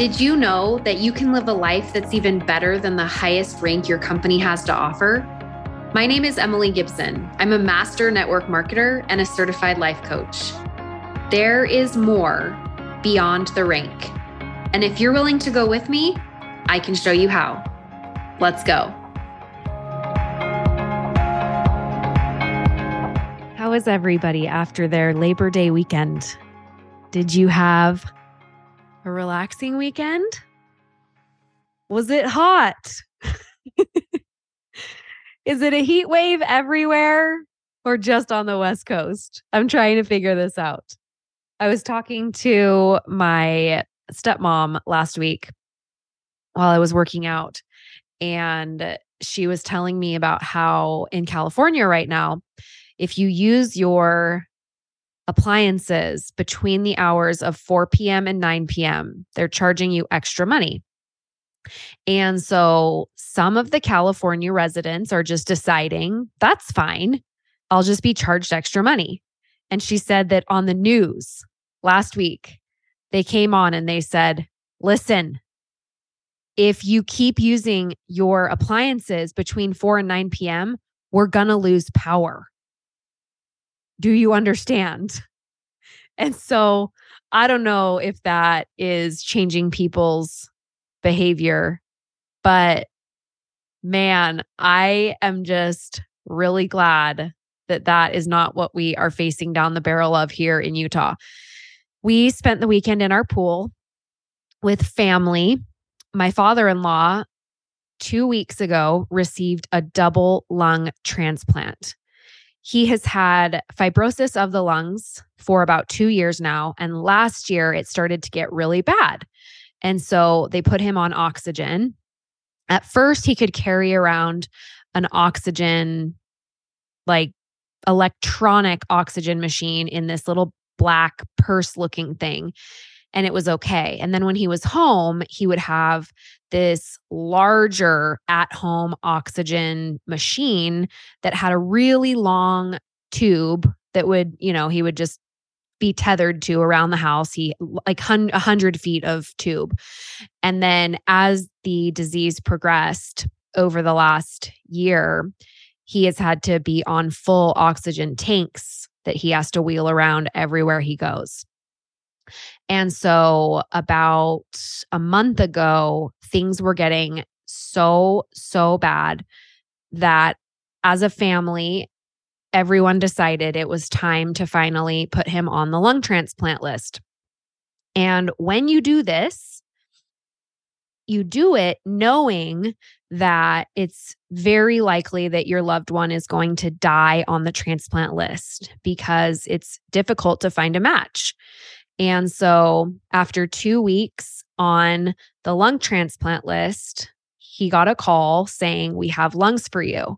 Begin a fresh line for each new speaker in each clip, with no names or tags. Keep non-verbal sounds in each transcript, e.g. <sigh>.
Did you know that you can live a life that's even better than the highest rank your company has to offer? My name is Emily Gibson. I'm a master network marketer and a certified life coach. There is more beyond the rank. And if you're willing to go with me, I can show you how. Let's go. How is everybody after their Labor Day weekend? Did you have a relaxing weekend? Was it hot? <laughs> Is it a heat wave everywhere or just on the West Coast? I'm trying to figure this out. I was talking to my stepmom last week while I was working out, and she was telling me about how in California right now, if you use your appliances between the hours of 4 p.m. and 9 p.m., they're charging you extra money. And so some of the California residents are just deciding that's fine. I'll just be charged extra money. And she said that on the news last week, they came on and they said, listen, if you keep using your appliances between 4 and 9 p.m., we're going to lose power. Do you understand? And so I don't know if that is changing people's behavior, but man, I am just really glad that that is not what we are facing down the barrel of here in Utah. We spent the weekend in our pool with family. My father in law, two weeks ago, received a double lung transplant. He has had fibrosis of the lungs for about two years now. And last year, it started to get really bad. And so they put him on oxygen. At first, he could carry around an oxygen, like electronic oxygen machine in this little black purse looking thing and it was okay. And then when he was home, he would have this larger at home oxygen machine that had a really long tube that would, you know, he would just be tethered to around the house. He like a hundred feet of tube. And then as the disease progressed over the last year, he has had to be on full oxygen tanks that he has to wheel around everywhere he goes. And so, about a month ago, things were getting so, so bad that as a family, everyone decided it was time to finally put him on the lung transplant list. And when you do this, you do it knowing that it's very likely that your loved one is going to die on the transplant list because it's difficult to find a match. And so after two weeks on the lung transplant list, he got a call saying, We have lungs for you.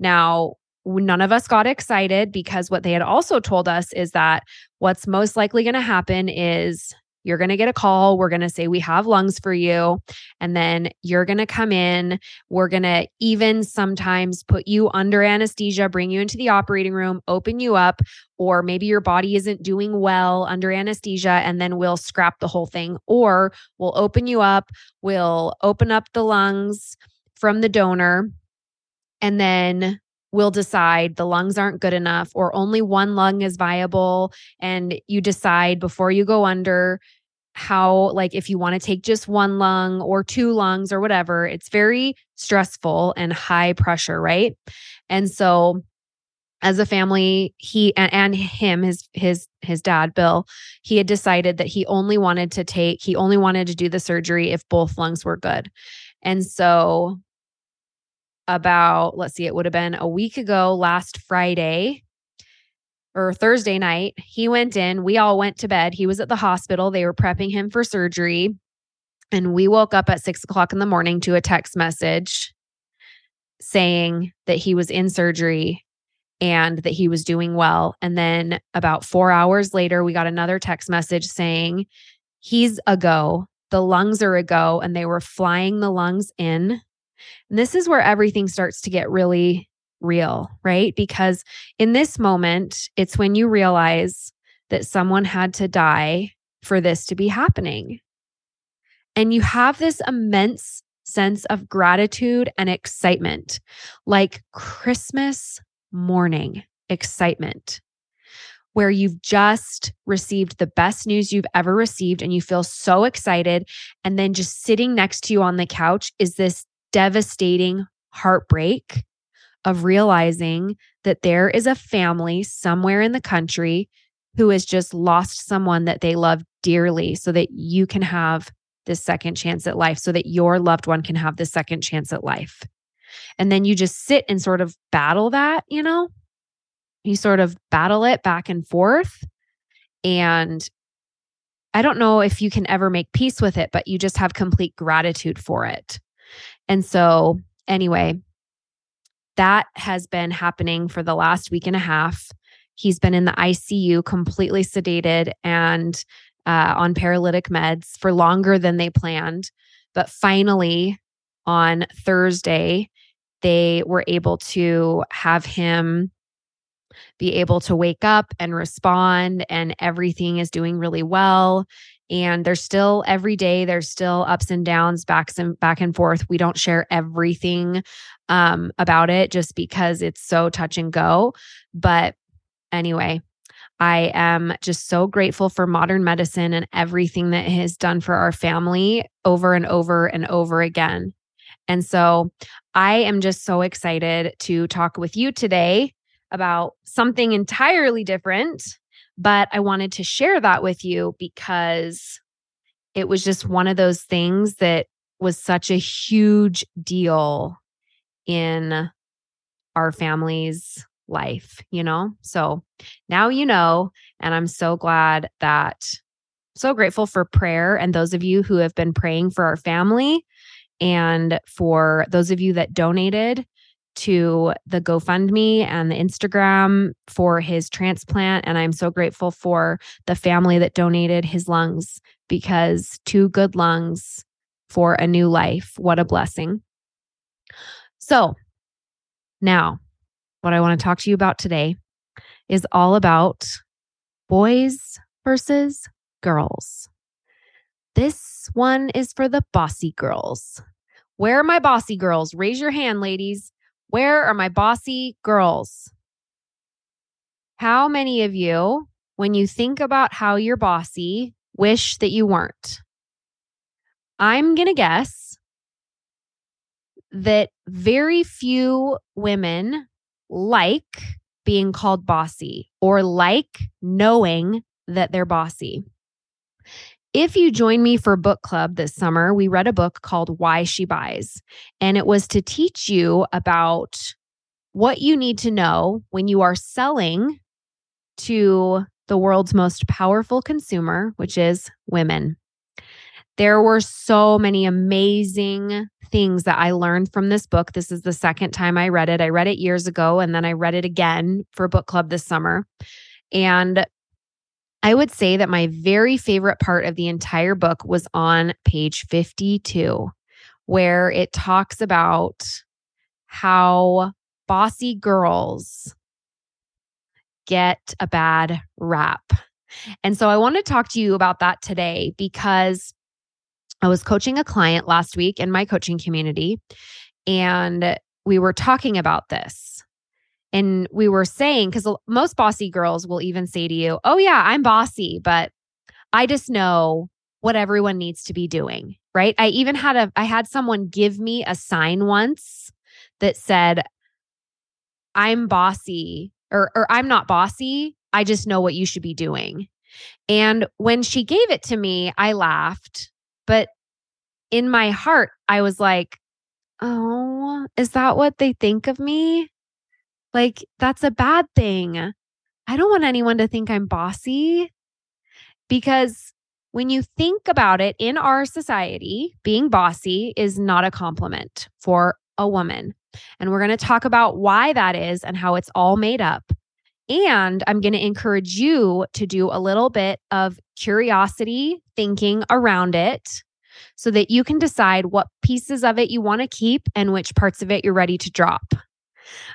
Now, none of us got excited because what they had also told us is that what's most likely going to happen is you're going to get a call. We're going to say, We have lungs for you. And then you're going to come in. We're going to even sometimes put you under anesthesia, bring you into the operating room, open you up, or maybe your body isn't doing well under anesthesia. And then we'll scrap the whole thing. Or we'll open you up, we'll open up the lungs from the donor. And then we'll decide the lungs aren't good enough or only one lung is viable and you decide before you go under how like if you want to take just one lung or two lungs or whatever it's very stressful and high pressure right? And so as a family he and, and him his his his dad bill he had decided that he only wanted to take he only wanted to do the surgery if both lungs were good. And so about let's see it would have been a week ago last friday or Thursday night. He went in. We all went to bed. He was at the hospital. They were prepping him for surgery. And we woke up at six o'clock in the morning to a text message saying that he was in surgery and that he was doing well. And then about four hours later, we got another text message saying he's a go. The lungs are a go. And they were flying the lungs in. And this is where everything starts to get really real, right? Because in this moment, it's when you realize that someone had to die for this to be happening. And you have this immense sense of gratitude and excitement, like Christmas morning excitement, where you've just received the best news you've ever received and you feel so excited. And then just sitting next to you on the couch is this devastating heartbreak of realizing that there is a family somewhere in the country who has just lost someone that they love dearly so that you can have this second chance at life, so that your loved one can have this second chance at life. And then you just sit and sort of battle that, you know? You sort of battle it back and forth. And I don't know if you can ever make peace with it, but you just have complete gratitude for it. And so, anyway, that has been happening for the last week and a half. He's been in the ICU, completely sedated and uh, on paralytic meds for longer than they planned. But finally, on Thursday, they were able to have him be able to wake up and respond, and everything is doing really well. And there's still every day, there's still ups and downs, backs and back and forth. We don't share everything um, about it just because it's so touch and go. But anyway, I am just so grateful for modern medicine and everything that has done for our family over and over and over again. And so I am just so excited to talk with you today about something entirely different. But I wanted to share that with you because it was just one of those things that was such a huge deal in our family's life, you know? So now you know. And I'm so glad that, so grateful for prayer and those of you who have been praying for our family and for those of you that donated to the GoFundMe and the Instagram for his transplant. And I'm so grateful for the family that donated his lungs because two good lungs for a new life. What a blessing. So now what I want to talk to you about today is all about boys versus girls. This one is for the bossy girls. Where are my bossy girls? Raise your hand, ladies. Where are my bossy girls? How many of you, when you think about how you're bossy, wish that you weren't? I'm going to guess that very few women like being called bossy or like knowing that they're bossy. If you join me for book club this summer, we read a book called Why She Buys, and it was to teach you about what you need to know when you are selling to the world's most powerful consumer, which is women. There were so many amazing things that I learned from this book. This is the second time I read it. I read it years ago and then I read it again for book club this summer. And I would say that my very favorite part of the entire book was on page 52, where it talks about how bossy girls get a bad rap. And so I want to talk to you about that today because I was coaching a client last week in my coaching community, and we were talking about this. And we were saying, because most bossy girls will even say to you, Oh, yeah, I'm bossy, but I just know what everyone needs to be doing. Right. I even had a, I had someone give me a sign once that said, I'm bossy or, or I'm not bossy. I just know what you should be doing. And when she gave it to me, I laughed but in my heart, I was like, oh, is that what they think of me? Like, that's a bad thing. I don't want anyone to think I'm bossy because when you think about it in our society, being bossy is not a compliment for a woman. And we're going to talk about why that is and how it's all made up. And I'm going to encourage you to do a little bit of curiosity thinking around it so that you can decide what pieces of it you want to keep and which parts of it you're ready to drop.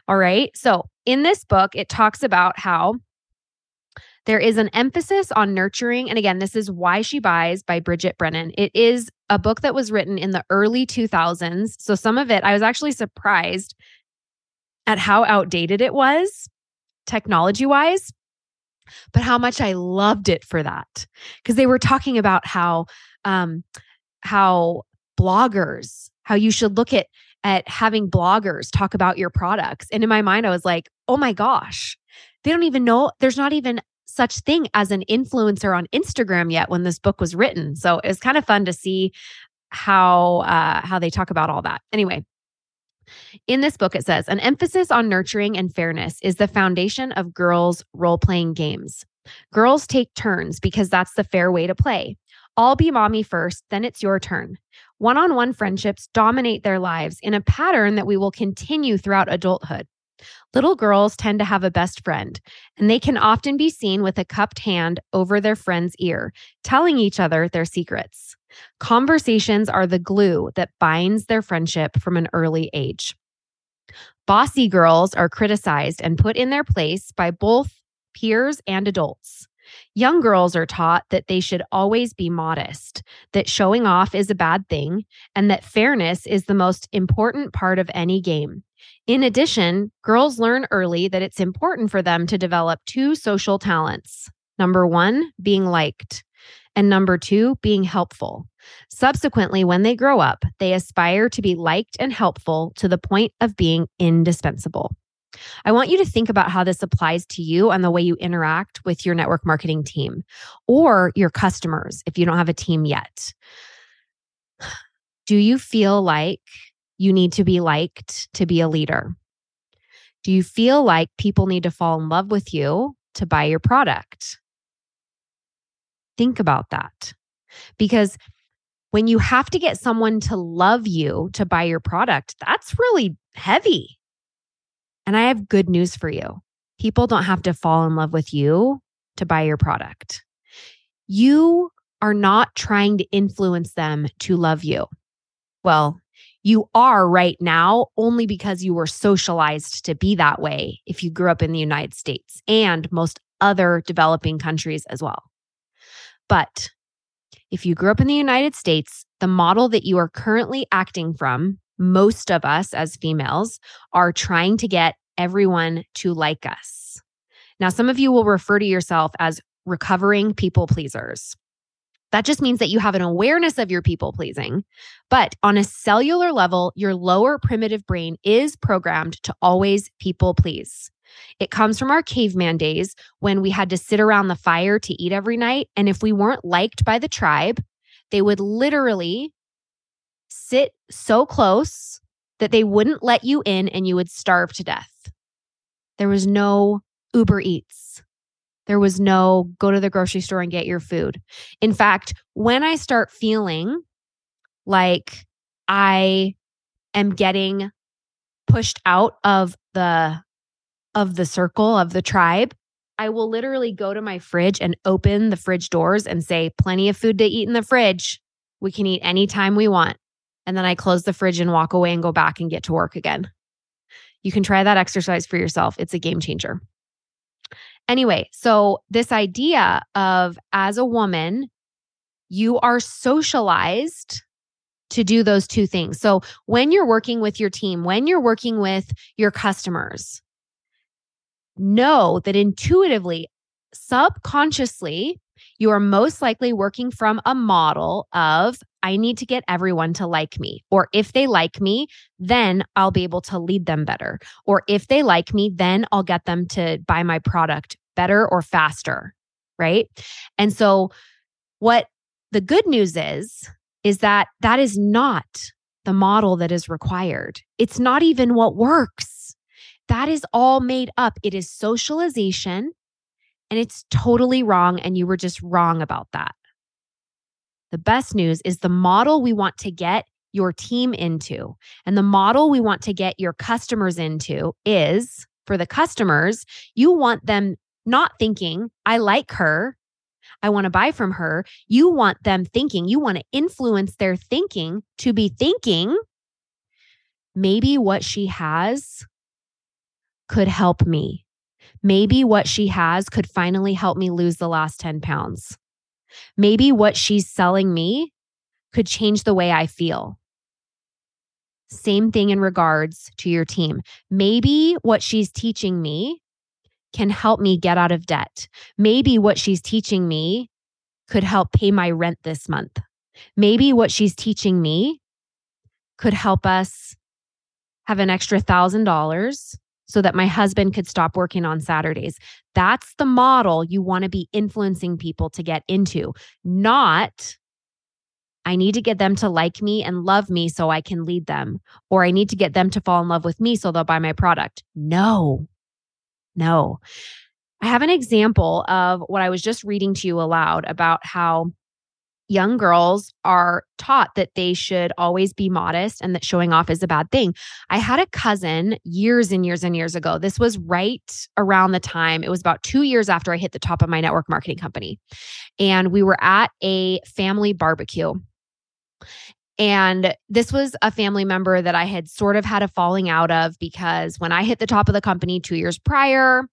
All right. So in this book, it talks about how there is an emphasis on nurturing. And again, this is Why She Buys by Bridget Brennan. It is a book that was written in the early 2000s. So some of it, I was actually surprised at how outdated it was, technology wise, but how much I loved it for that. Because they were talking about how, um, how bloggers, how you should look at at having bloggers talk about your products. And in my mind, I was like, oh my gosh, they don't even know there's not even such thing as an influencer on Instagram yet when this book was written. So it was kind of fun to see how uh, how they talk about all that. Anyway, in this book, it says an emphasis on nurturing and fairness is the foundation of girls' role playing games. Girls take turns because that's the fair way to play. I'll be mommy first, then it's your turn. One on one friendships dominate their lives in a pattern that we will continue throughout adulthood. Little girls tend to have a best friend, and they can often be seen with a cupped hand over their friend's ear, telling each other their secrets. Conversations are the glue that binds their friendship from an early age. Bossy girls are criticized and put in their place by both peers and adults. Young girls are taught that they should always be modest, that showing off is a bad thing, and that fairness is the most important part of any game. In addition, girls learn early that it's important for them to develop two social talents. Number one, being liked, and number two, being helpful. Subsequently, when they grow up, they aspire to be liked and helpful to the point of being indispensable. I want you to think about how this applies to you and the way you interact with your network marketing team or your customers if you don't have a team yet. Do you feel like you need to be liked to be a leader? Do you feel like people need to fall in love with you to buy your product? Think about that. Because when you have to get someone to love you to buy your product, that's really heavy. And I have good news for you people don't have to fall in love with you to buy your product. You are not trying to influence them to love you. Well, you are right now only because you were socialized to be that way if you grew up in the United States and most other developing countries as well. But if you grew up in the United States, the model that you are currently acting from, most of us as females are trying to get everyone to like us. Now, some of you will refer to yourself as recovering people pleasers. That just means that you have an awareness of your people pleasing. But on a cellular level, your lower primitive brain is programmed to always people please. It comes from our caveman days when we had to sit around the fire to eat every night. And if we weren't liked by the tribe, they would literally sit so close that they wouldn't let you in and you would starve to death. There was no Uber Eats. There was no go to the grocery store and get your food. In fact, when I start feeling like I am getting pushed out of the of the circle of the tribe, I will literally go to my fridge and open the fridge doors and say, plenty of food to eat in the fridge. We can eat anytime we want. And then I close the fridge and walk away and go back and get to work again. You can try that exercise for yourself. It's a game changer. Anyway, so this idea of as a woman, you are socialized to do those two things. So when you're working with your team, when you're working with your customers, know that intuitively, subconsciously, you are most likely working from a model of I need to get everyone to like me. Or if they like me, then I'll be able to lead them better. Or if they like me, then I'll get them to buy my product better or faster. Right. And so, what the good news is, is that that is not the model that is required. It's not even what works. That is all made up. It is socialization and it's totally wrong. And you were just wrong about that. The best news is the model we want to get your team into and the model we want to get your customers into is for the customers, you want them not thinking, I like her. I want to buy from her. You want them thinking, you want to influence their thinking to be thinking, maybe what she has could help me. Maybe what she has could finally help me lose the last 10 pounds. Maybe what she's selling me could change the way I feel. Same thing in regards to your team. Maybe what she's teaching me can help me get out of debt. Maybe what she's teaching me could help pay my rent this month. Maybe what she's teaching me could help us have an extra thousand dollars so that my husband could stop working on Saturdays. That's the model you want to be influencing people to get into, not I need to get them to like me and love me so I can lead them, or I need to get them to fall in love with me so they'll buy my product. No, no. I have an example of what I was just reading to you aloud about how young girls are taught that they should always be modest and that showing off is a bad thing. I had a cousin years and years and years ago. This was right around the time, it was about two years after I hit the top of my network marketing company. And we were at a family barbecue. And this was a family member that I had sort of had a falling out of because when I hit the top of the company two years prior,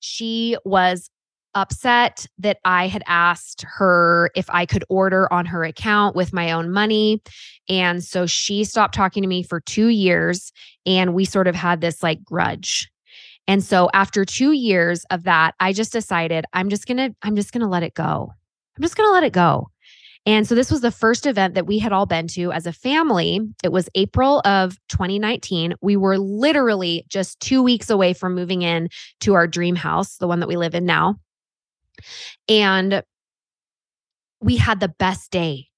she was upset that I had asked her if I could order on her account with my own money. And so she stopped talking to me for two years and we sort of had this like grudge. And so after two years of that, I just decided I'm just going to, I'm just going to let it go. I'm just going to let it go. And so this was the first event that we had all been to as a family. It was April of 2019. We were literally just two weeks away from moving in to our dream house, the one that we live in now. And we had the best day.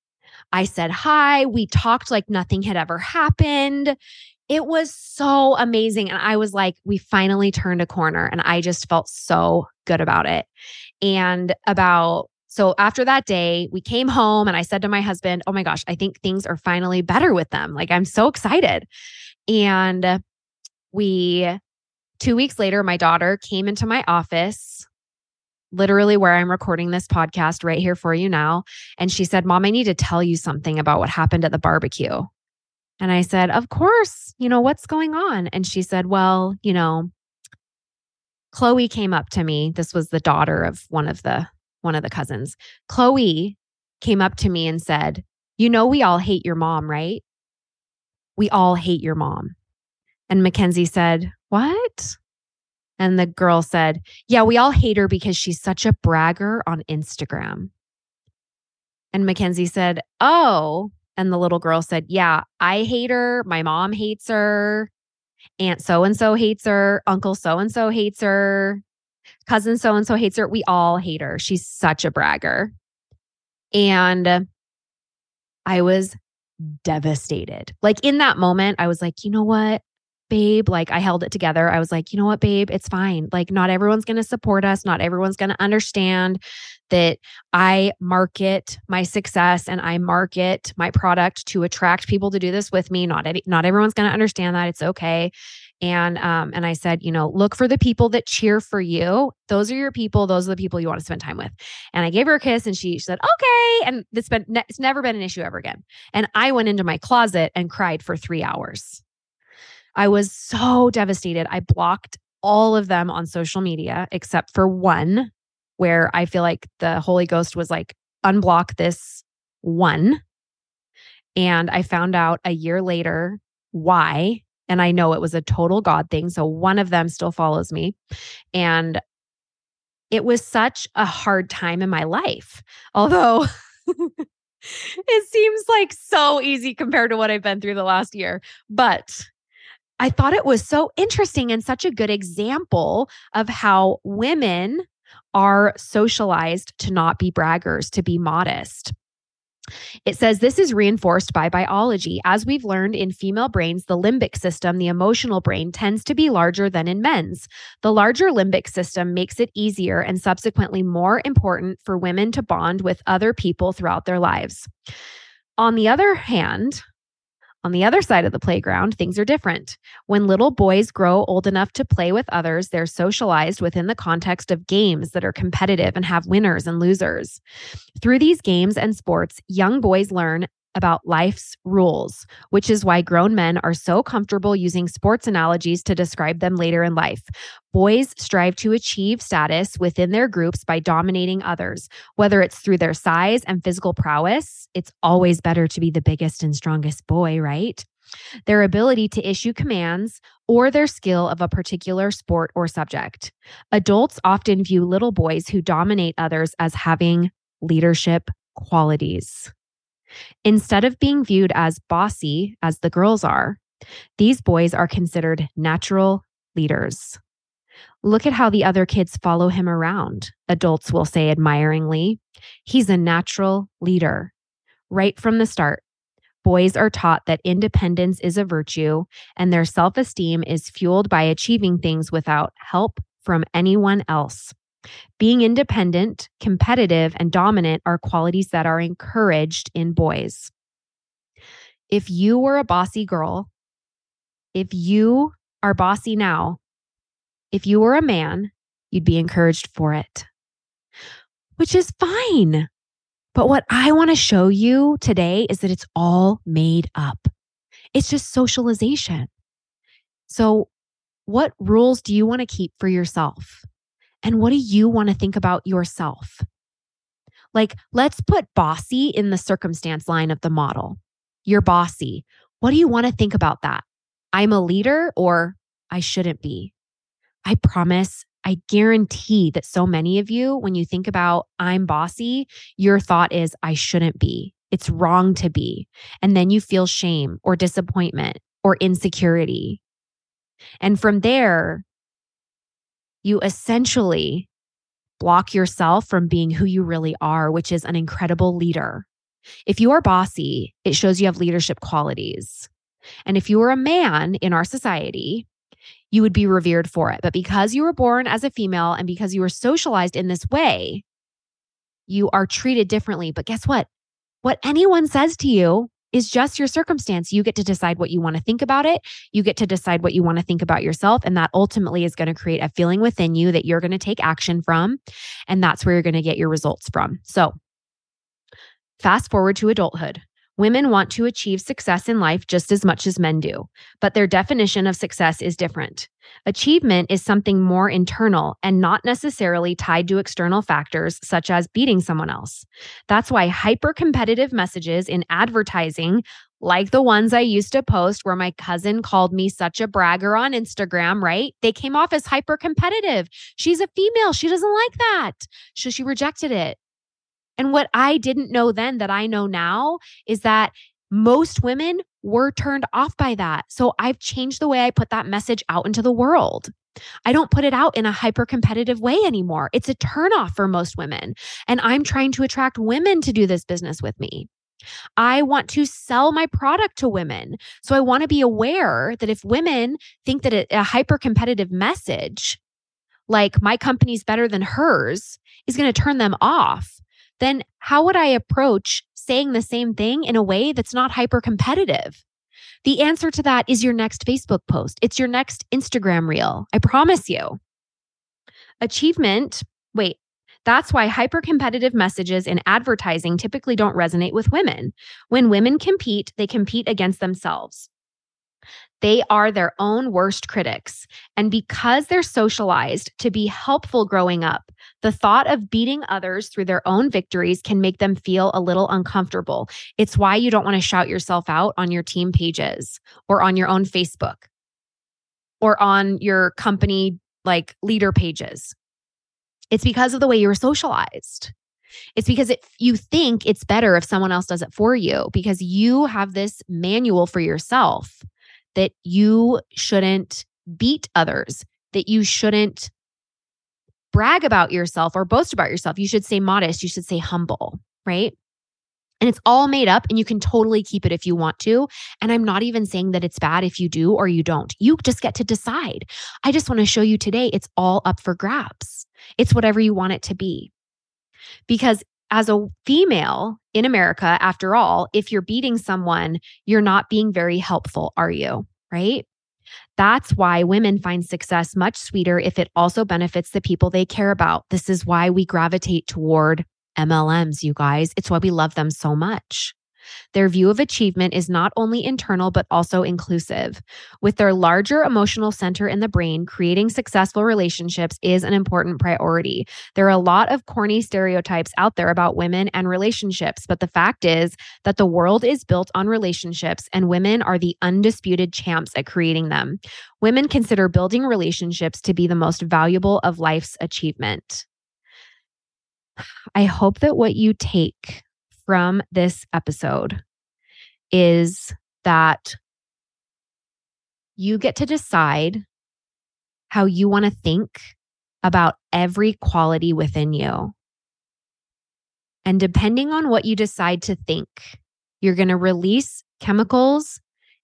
I said hi. We talked like nothing had ever happened. It was so amazing. And I was like, we finally turned a corner. And I just felt so good about it. And about, so after that day, we came home and I said to my husband, Oh my gosh, I think things are finally better with them. Like, I'm so excited. And we, two weeks later, my daughter came into my office literally where I'm recording this podcast right here for you now. And she said, Mom, I need to tell you something about what happened at the barbecue. And I said, Of course, you know, what's going on? And she said, Well, you know, Chloe came up to me. This was the daughter of one of the one of the cousins. Chloe came up to me and said, You know, we all hate your mom, right? We all hate your mom. And Mackenzie said, What? And the girl said, Yeah, we all hate her because she's such a bragger on Instagram. And Mackenzie said, Oh. And the little girl said, Yeah, I hate her. My mom hates her. Aunt so and so hates her. Uncle so and so hates her. Cousin so and so hates her. We all hate her. She's such a bragger. And I was devastated. Like in that moment, I was like, you know what? Babe, like I held it together. I was like, you know what, babe, it's fine. Like, not everyone's going to support us. Not everyone's going to understand that I market my success and I market my product to attract people to do this with me. Not, any, not everyone's going to understand that. It's okay. And um, and I said, you know, look for the people that cheer for you. Those are your people. Those are the people you want to spend time with. And I gave her a kiss, and she, she said, okay. And it's been it's never been an issue ever again. And I went into my closet and cried for three hours I was so devastated. I blocked all of them on social media except for one where I feel like the Holy Ghost was like, unblock this one. And I found out a year later why. And I know it was a total God thing. So one of them still follows me. And it was such a hard time in my life. Although <laughs> it seems like so easy compared to what I've been through the last year. But I thought it was so interesting and such a good example of how women are socialized to not be braggers, to be modest. It says this is reinforced by biology. As we've learned in female brains, the limbic system, the emotional brain, tends to be larger than in men's. The larger limbic system makes it easier and subsequently more important for women to bond with other people throughout their lives. On the other hand, on the other side of the playground, things are different. When little boys grow old enough to play with others, they're socialized within the context of games that are competitive and have winners and losers. Through these games and sports, young boys learn about life's rules, which is why grown men are so comfortable using sports analogies to describe them later in life. Boys strive to achieve status within their groups by dominating others, whether it's through their size and physical prowess. It's always better to be the biggest and strongest boy, right? Their ability to issue commands, or their skill of a particular sport or subject. Adults often view little boys who dominate others as having leadership qualities. Instead of being viewed as bossy, as the girls are, these boys are considered natural leaders. Look at how the other kids follow him around, adults will say admiringly. He's a natural leader. Right from the start, boys are taught that independence is a virtue and their self esteem is fueled by achieving things without help from anyone else. Being independent, competitive, and dominant are qualities that are encouraged in boys. If you were a bossy girl, if you are bossy now, if you were a man, you'd be encouraged for it, which is fine. But what I want to show you today is that it's all made up. It's just socialization. So, what rules do you want to keep for yourself? And what do you want to think about yourself? Like, let's put bossy in the circumstance line of the model. You're bossy. What do you want to think about that? I'm a leader or I shouldn't be. I promise, I guarantee that so many of you, when you think about I'm bossy, your thought is I shouldn't be. It's wrong to be. And then you feel shame or disappointment or insecurity. And from there, you essentially block yourself from being who you really are, which is an incredible leader. If you are bossy, it shows you have leadership qualities. And if you were a man in our society, you would be revered for it. But because you were born as a female and because you were socialized in this way, you are treated differently. But guess what? What anyone says to you is just your circumstance. You get to decide what you want to think about it. You get to decide what you want to think about yourself. And that ultimately is going to create a feeling within you that you're going to take action from. And that's where you're going to get your results from. So, fast forward to adulthood. Women want to achieve success in life just as much as men do, but their definition of success is different. Achievement is something more internal and not necessarily tied to external factors such as beating someone else. That's why hyper competitive messages in advertising, like the ones I used to post where my cousin called me such a bragger on Instagram, right? They came off as hyper competitive. She's a female. She doesn't like that. So she rejected it. And what I didn't know then that I know now is that most women were turned off by that. So I've changed the way I put that message out into the world. I don't put it out in a hyper competitive way anymore. It's a turnoff for most women. And I'm trying to attract women to do this business with me. I want to sell my product to women. So I want to be aware that if women think that a, a hyper competitive message, like my company's better than hers, is going to turn them off, then how would I approach saying the same thing in a way that's not hyper competitive? The answer to that is your next Facebook post. It's your next Instagram reel. I promise you. Achievement, wait, that's why hyper competitive messages in advertising typically don't resonate with women. When women compete, they compete against themselves. They are their own worst critics. And because they're socialized to be helpful growing up, the thought of beating others through their own victories can make them feel a little uncomfortable. It's why you don't want to shout yourself out on your team pages or on your own Facebook or on your company like leader pages. It's because of the way you were socialized. It's because it, you think it's better if someone else does it for you because you have this manual for yourself that you shouldn't beat others, that you shouldn't brag about yourself or boast about yourself. You should say modest, you should say humble, right? And it's all made up, and you can totally keep it if you want to. And I'm not even saying that it's bad if you do or you don't. You just get to decide. I just want to show you today it's all up for grabs. It's whatever you want it to be. Because as a female in America, after all, if you're beating someone, you're not being very helpful, are you? Right? That's why women find success much sweeter if it also benefits the people they care about. This is why we gravitate toward MLMs, you guys. It's why we love them so much. Their view of achievement is not only internal, but also inclusive. With their larger emotional center in the brain, creating successful relationships is an important priority. There are a lot of corny stereotypes out there about women and relationships, but the fact is that the world is built on relationships, and women are the undisputed champs at creating them. Women consider building relationships to be the most valuable of life's achievement. <sighs> I hope that what you take from this episode is that you get to decide how you want to think about every quality within you. And depending on what you decide to think, you're going to release chemicals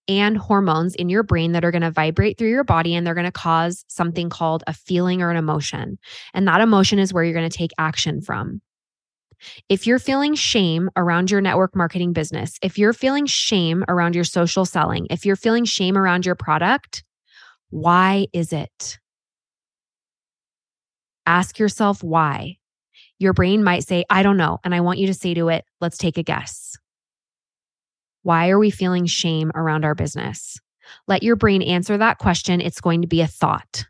and hormones in your brain that are going to vibrate through your body and they're going to cause something called a feeling or an emotion. And that emotion is where you're going to take action from. If you're feeling shame around your network marketing business, if you're feeling shame around your social selling, if you're feeling shame around your product, why is it? Ask yourself why. Your brain might say, I don't know. And I want you to say to it, let's take a guess. Why are we feeling shame around our business? Let your brain answer that question. It's going to be a thought.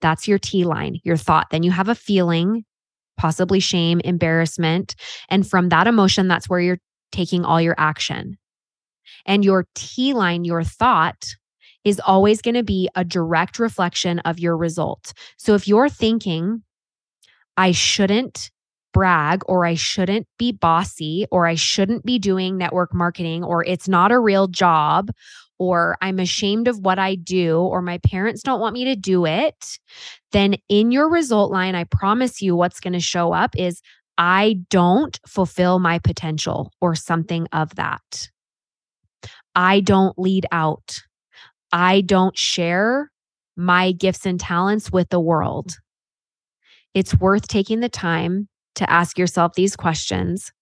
That's your T line, your thought. Then you have a feeling, possibly shame, embarrassment. And from that emotion, that's where you're taking all your action. And your T line, your thought, is always going to be a direct reflection of your result. So if you're thinking, I shouldn't brag or I shouldn't be bossy or I shouldn't be doing network marketing or it's not a real job or I'm ashamed of what I do or my parents don't want me to do it, then in your result line, I promise you what's going to show up is I don't fulfill my potential or something of that. I don't lead out. I don't share my gifts and talents with the world. It's worth taking the time to ask yourself these questions.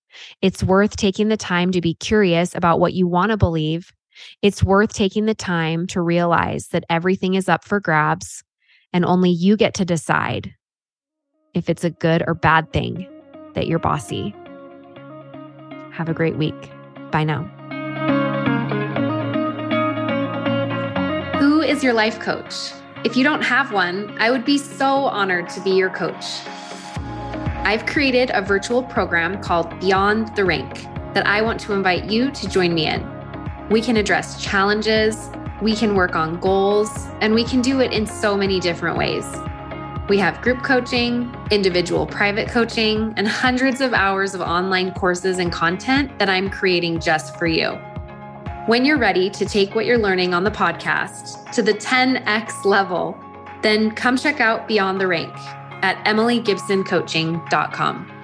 It's worth taking the time to be curious about what you want to believe. It's worth taking the time to realize that everything is up for grabs and only you get to decide if it's a good or bad thing that you're bossy. Have a great week. Bye now.
Who is your life coach? If you don't have one, I would be so honored to be your coach. I've created a virtual program called Beyond the Rank that I want to invite you to join me in. We can address challenges, we can work on goals, and we can do it in so many different ways. We have group coaching, individual private coaching, and hundreds of hours of online courses and content that I'm creating just for you. When you're ready to take what you're learning on the podcast to the 10x level, then come check out Beyond the Rank at emilygibsoncoaching.com.